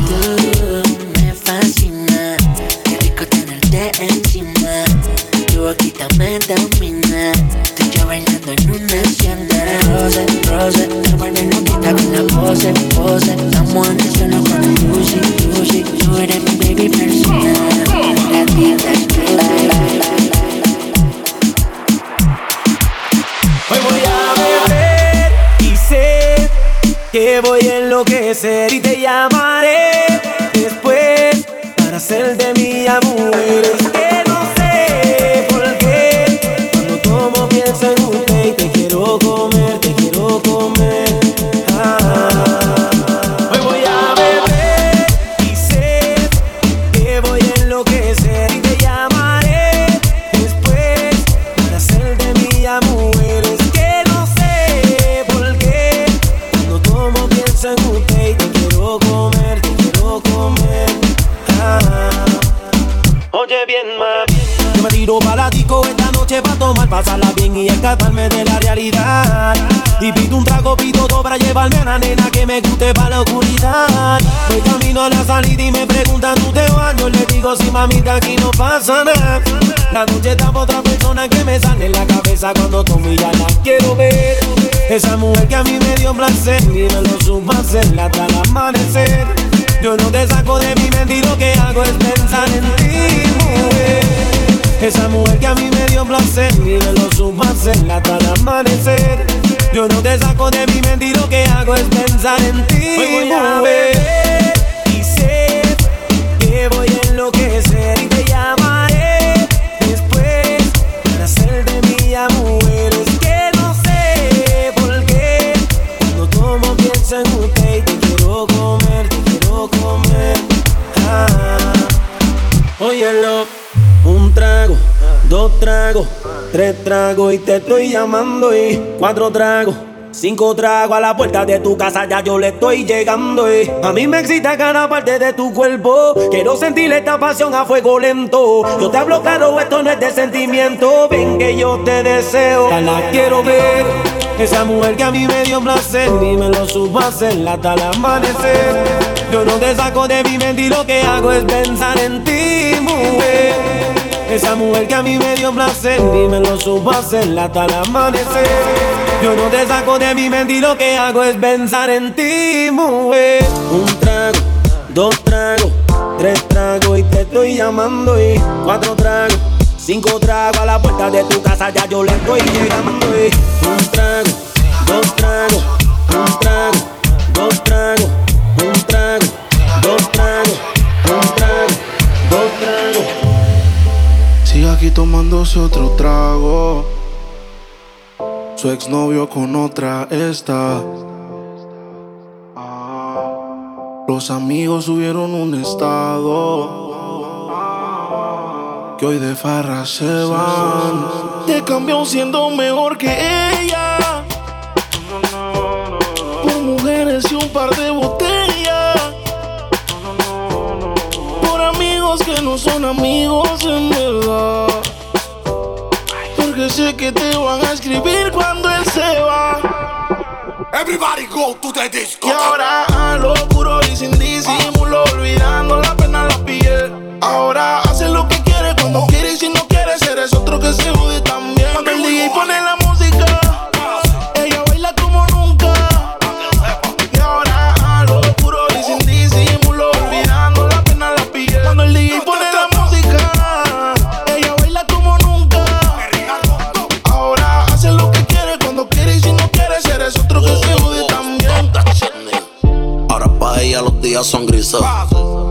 Tú me fascina. Qué rico tenerte Tu boquita me domina Estoy yo bailando en una hacienda Rose, rose Te vuelve loquita con la pose, pose Estamos antes solo con el Lucy, Lucy Tú eres mi baby persona La tienda exclusive Hoy voy a beber y sé que voy a enloquecer y te llamaré después para ser de mi amor. Cuando tú ya la quiero ver. Esa mujer que a mí me dio placer y me lo supo hacer hasta el amanecer. Yo no te saco de mi mente y lo que hago es pensar en ti, mujer. Esa mujer que a mí me dio placer y me lo supo hacer hasta el amanecer. Yo no te saco de mi mente y lo que hago es pensar en ti, Hoy voy a mujer. Y sé que voy a enloquecer y te llamaré tragos, tres tragos y te estoy llamando y cuatro tragos. Cinco tragos a la puerta de tu casa, ya yo le estoy llegando. Y a mí me excita cada parte de tu cuerpo. Quiero sentir esta pasión a fuego lento. Yo te hablo claro, esto no es de sentimiento. Ven que yo te deseo, ya la quiero ver. Esa mujer que a mí me dio placer y me lo supo hacer hasta el amanecer. Yo no te saco de mi mente y lo que hago es pensar en ti, mujer. Esa mujer que a mí me dio placer y me lo supo hacer hasta el amanecer. Yo no te saco de mi mente y lo que hago es pensar en ti, mujer. Un trago, dos tragos, tres tragos y te estoy llamando y cuatro tragos. Cinco tragos a la puerta de tu casa, ya yo le estoy llegando y un trago, dos tragos, un trago, dos tragos, un trago, tomándose otro trago. Su exnovio con otra está. Ah, Los amigos subieron un estado. Que hoy de farra se van. Te cambió siendo mejor que ella. Por mujeres y un par de botellas. Por amigos que no son amigos en verdad. Porque sé que te van a escribir cuando él se va. Everybody go to the disco. Y ahora a lo puro y sin disimulo, olvidando la pena la piel. Ahora hace lo que quiere cuando quiere y si no quiere, eres otro que se jode también. Cuando el DJ pone la son grises.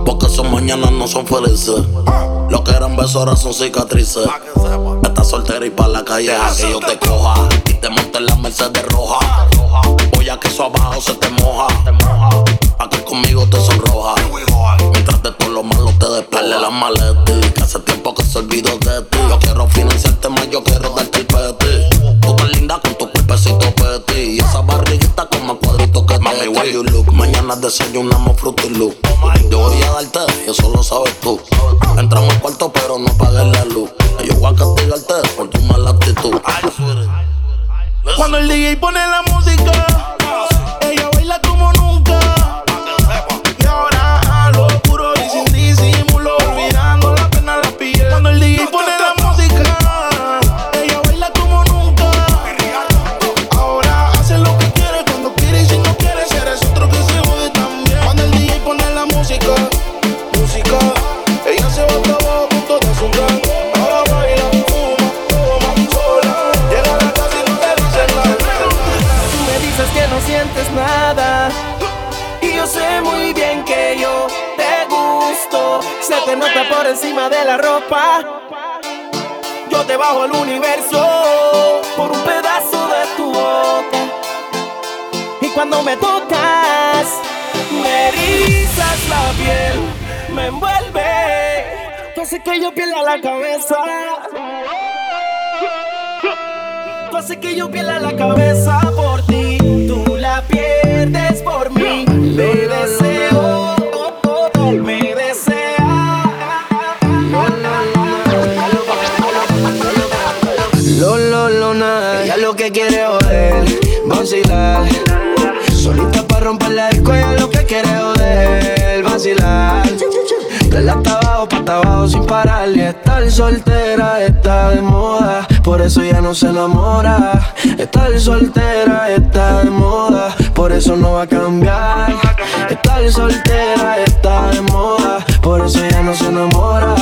Porque sus mañanas no son felices. Lo que eran besos ahora son cicatrices. Estás soltera y pa' la calle a que yo te coja. Y te monte en la Mercedes roja. Voy a que eso abajo se te moja. A que conmigo te sonroja. Mientras de todo lo malo te despele la maleta. Que hace tiempo que se olvidó de ti. Yo quiero financiarte más, yo quiero darte el peti. Why you look? Mañana desayunamos look. Yo voy a darte, eso lo sabes tú. Entramos al cuarto, pero no pagues la luz. Yo voy a castigarte por tu mala actitud. Cuando el DJ pone la música, ella baila como nunca. De la ropa. Yo te bajo el universo por un pedazo de tu boca. Y cuando me tocas, me erizas la piel, me envuelve. Tú haces que yo pierda la cabeza. Tú haces que yo pierda la cabeza por ti. Que quiere joder, vacilar. Solita para romper la disco, lo que quiere joder, vacilar. Que la abajo pata abajo sin parar. Y estar soltera está de moda, por eso ya no se enamora. Estar soltera está de moda, por eso no va a cambiar. Estar soltera está de moda, por eso ya no se enamora.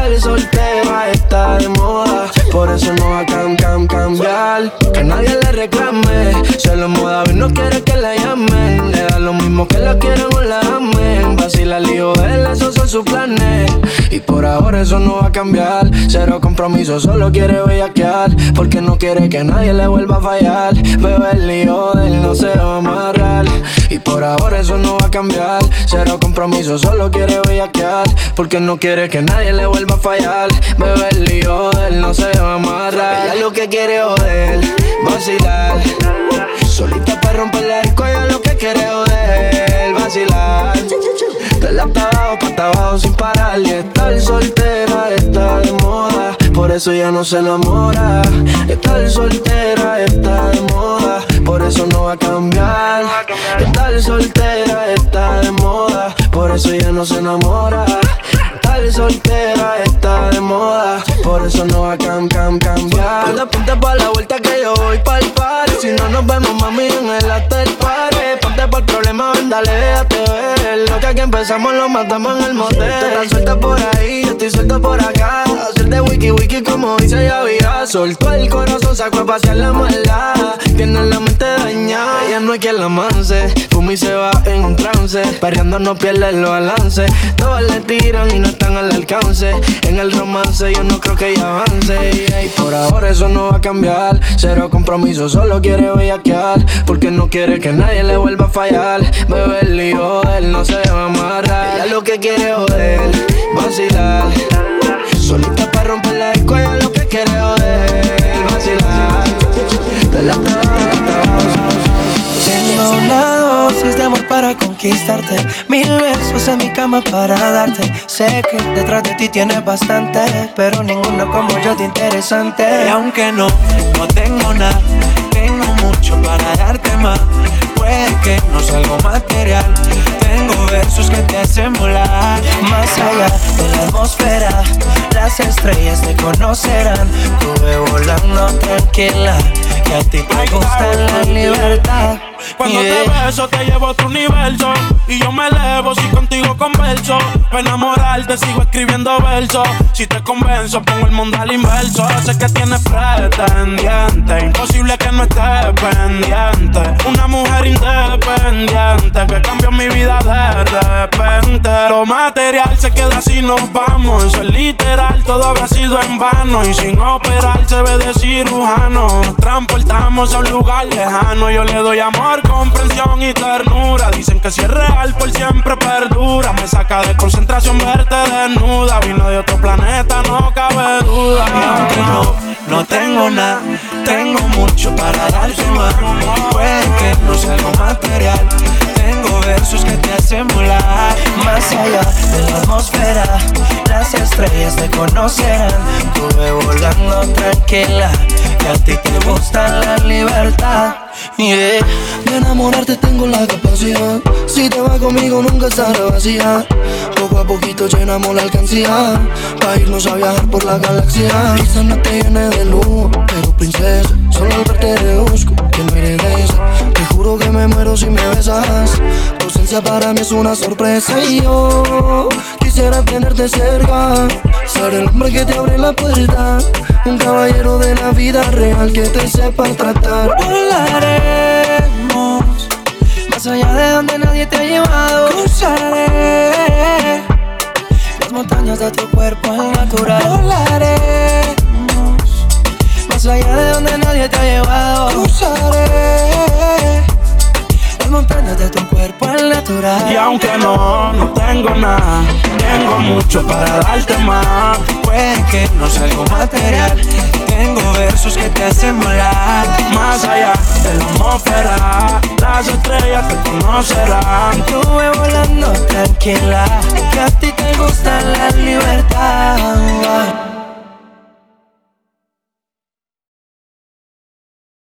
Estar soltera está de moda, por eso no va a cam, cam, cambiar. Que nadie le reclame, solo moda no quiere que la llamen. Le da lo mismo que la quieran o la amen. Vacila lío él, esos son sus planes. Y por ahora eso no va a cambiar. Cero compromiso, solo quiere bellaquear. Porque no quiere que nadie le vuelva a fallar. Pero el lío de él no por ahora eso no va a cambiar. Cero compromiso, solo quiere bellaquear. Porque no quiere que nadie le vuelva a fallar. Lío de él no se va a amarrar. Ella lo que quiere joder, vacilar. Solita para romperle el cuello lo que quiere joder, vacilar. De la abajo, pa' abajo sin parar. Y estar soltera está de moda, por eso ya no se enamora. Estar soltera está de moda, por eso no va a cambiar. Estar soltera está de moda, por eso ya no se enamora. Estar soltera está de moda, por eso no va a cam, cam, cambiar. La punta pa' la vuelta que yo voy pa'l party. Si no nos vemos, mami, en el after party. Ponte por problema, ven, dale, déjate ver. Lo que aquí empezamos lo matamos en el motel. Tú suelta por ahí, yo estoy suelto por acá. Hacer wiki wiki como dice ya vida. Soltó el corazón, sacó a pasear la maldad. Tiene la mente dañada, ella no hay quien la manse. Fumi se va en un trance, perreando no pierde los balances. Todas le tiran y no están al alcance. En el romance yo no creo que ella avance. Y por ahora eso no va a cambiar. Cero compromiso, solo quiere bellaquear. Porque no quiere que nadie le vuelva a fallar. Bebé, el lío de él no se va a amarrar. Ella lo que quiere joder, vacilar. Solita para romperle el cuello, lo que quiere joder, vacilar. De la Tengo una dosis de amor para conquistarte. Mil besos en mi cama para darte. Sé que detrás de ti tienes bastante, pero ninguno como yo de interesante. Y aunque no, no tengo nada, mucho para darte más. Puede que no sea algo material, tengo versos que te hacen volar. Más allá de la atmósfera, las estrellas te conocerán. Tuve volando tranquila, que a ti te gusta la libertad. Cuando Yeah. te beso te llevo a otro universo Y yo me elevo si contigo converso Para enamorarte sigo escribiendo versos Si te convenzo pongo el mundo al inverso Sé que tienes pretendiente Imposible que no estés pendiente Una mujer independiente Que cambió mi vida de repente. Lo material se queda si nos vamos. Eso es literal, todo habrá sido en vano. Y sin operar se ve de cirujano. Nos transportamos a un lugar lejano. Yo le doy amor, comprensión y ternura. Dicen que si es real por siempre perdura. Me saca de concentración verte desnuda. Vino de otro planeta, no cabe duda. Y aunque no, no tengo nada, tengo mucho para darte más. Puede que no sea algo material, versos que te hacen volar. Más allá de la atmósfera, las estrellas te conocerán. Tuve volando tranquila, que a ti te gusta la libertad. Yeah. De enamorarte tengo la capacidad. Si te vas conmigo nunca estará vacía. Poco a poquito llenamos la alcancía. Pa' irnos a viajar por la galaxia. Quizás no te llene de luz, pero princesa. Solo al verte deduzco que no eres. Te juro que me muero si me besas. Tu ausencia para mí es una sorpresa. Y yo quisiera tenerte cerca. Ser el hombre que te abre la puerta. Un caballero de la vida real que te sepa tratar. Volaremos más allá de donde nadie te ha llevado. Cruzaré las montañas de tu cuerpo al natural. Volaremos más allá de donde nadie te ha llevado. Cruzaré las montañas de tu cuerpo al natural. Y aunque no, no tengo nada, tengo mucho para darte más. Puede que no sea algo material, tengo versos que te hacen volar. Más allá de la atmósfera, las estrellas te conocerán. Tuve volando tranquila, que a ti te gusta la libertad.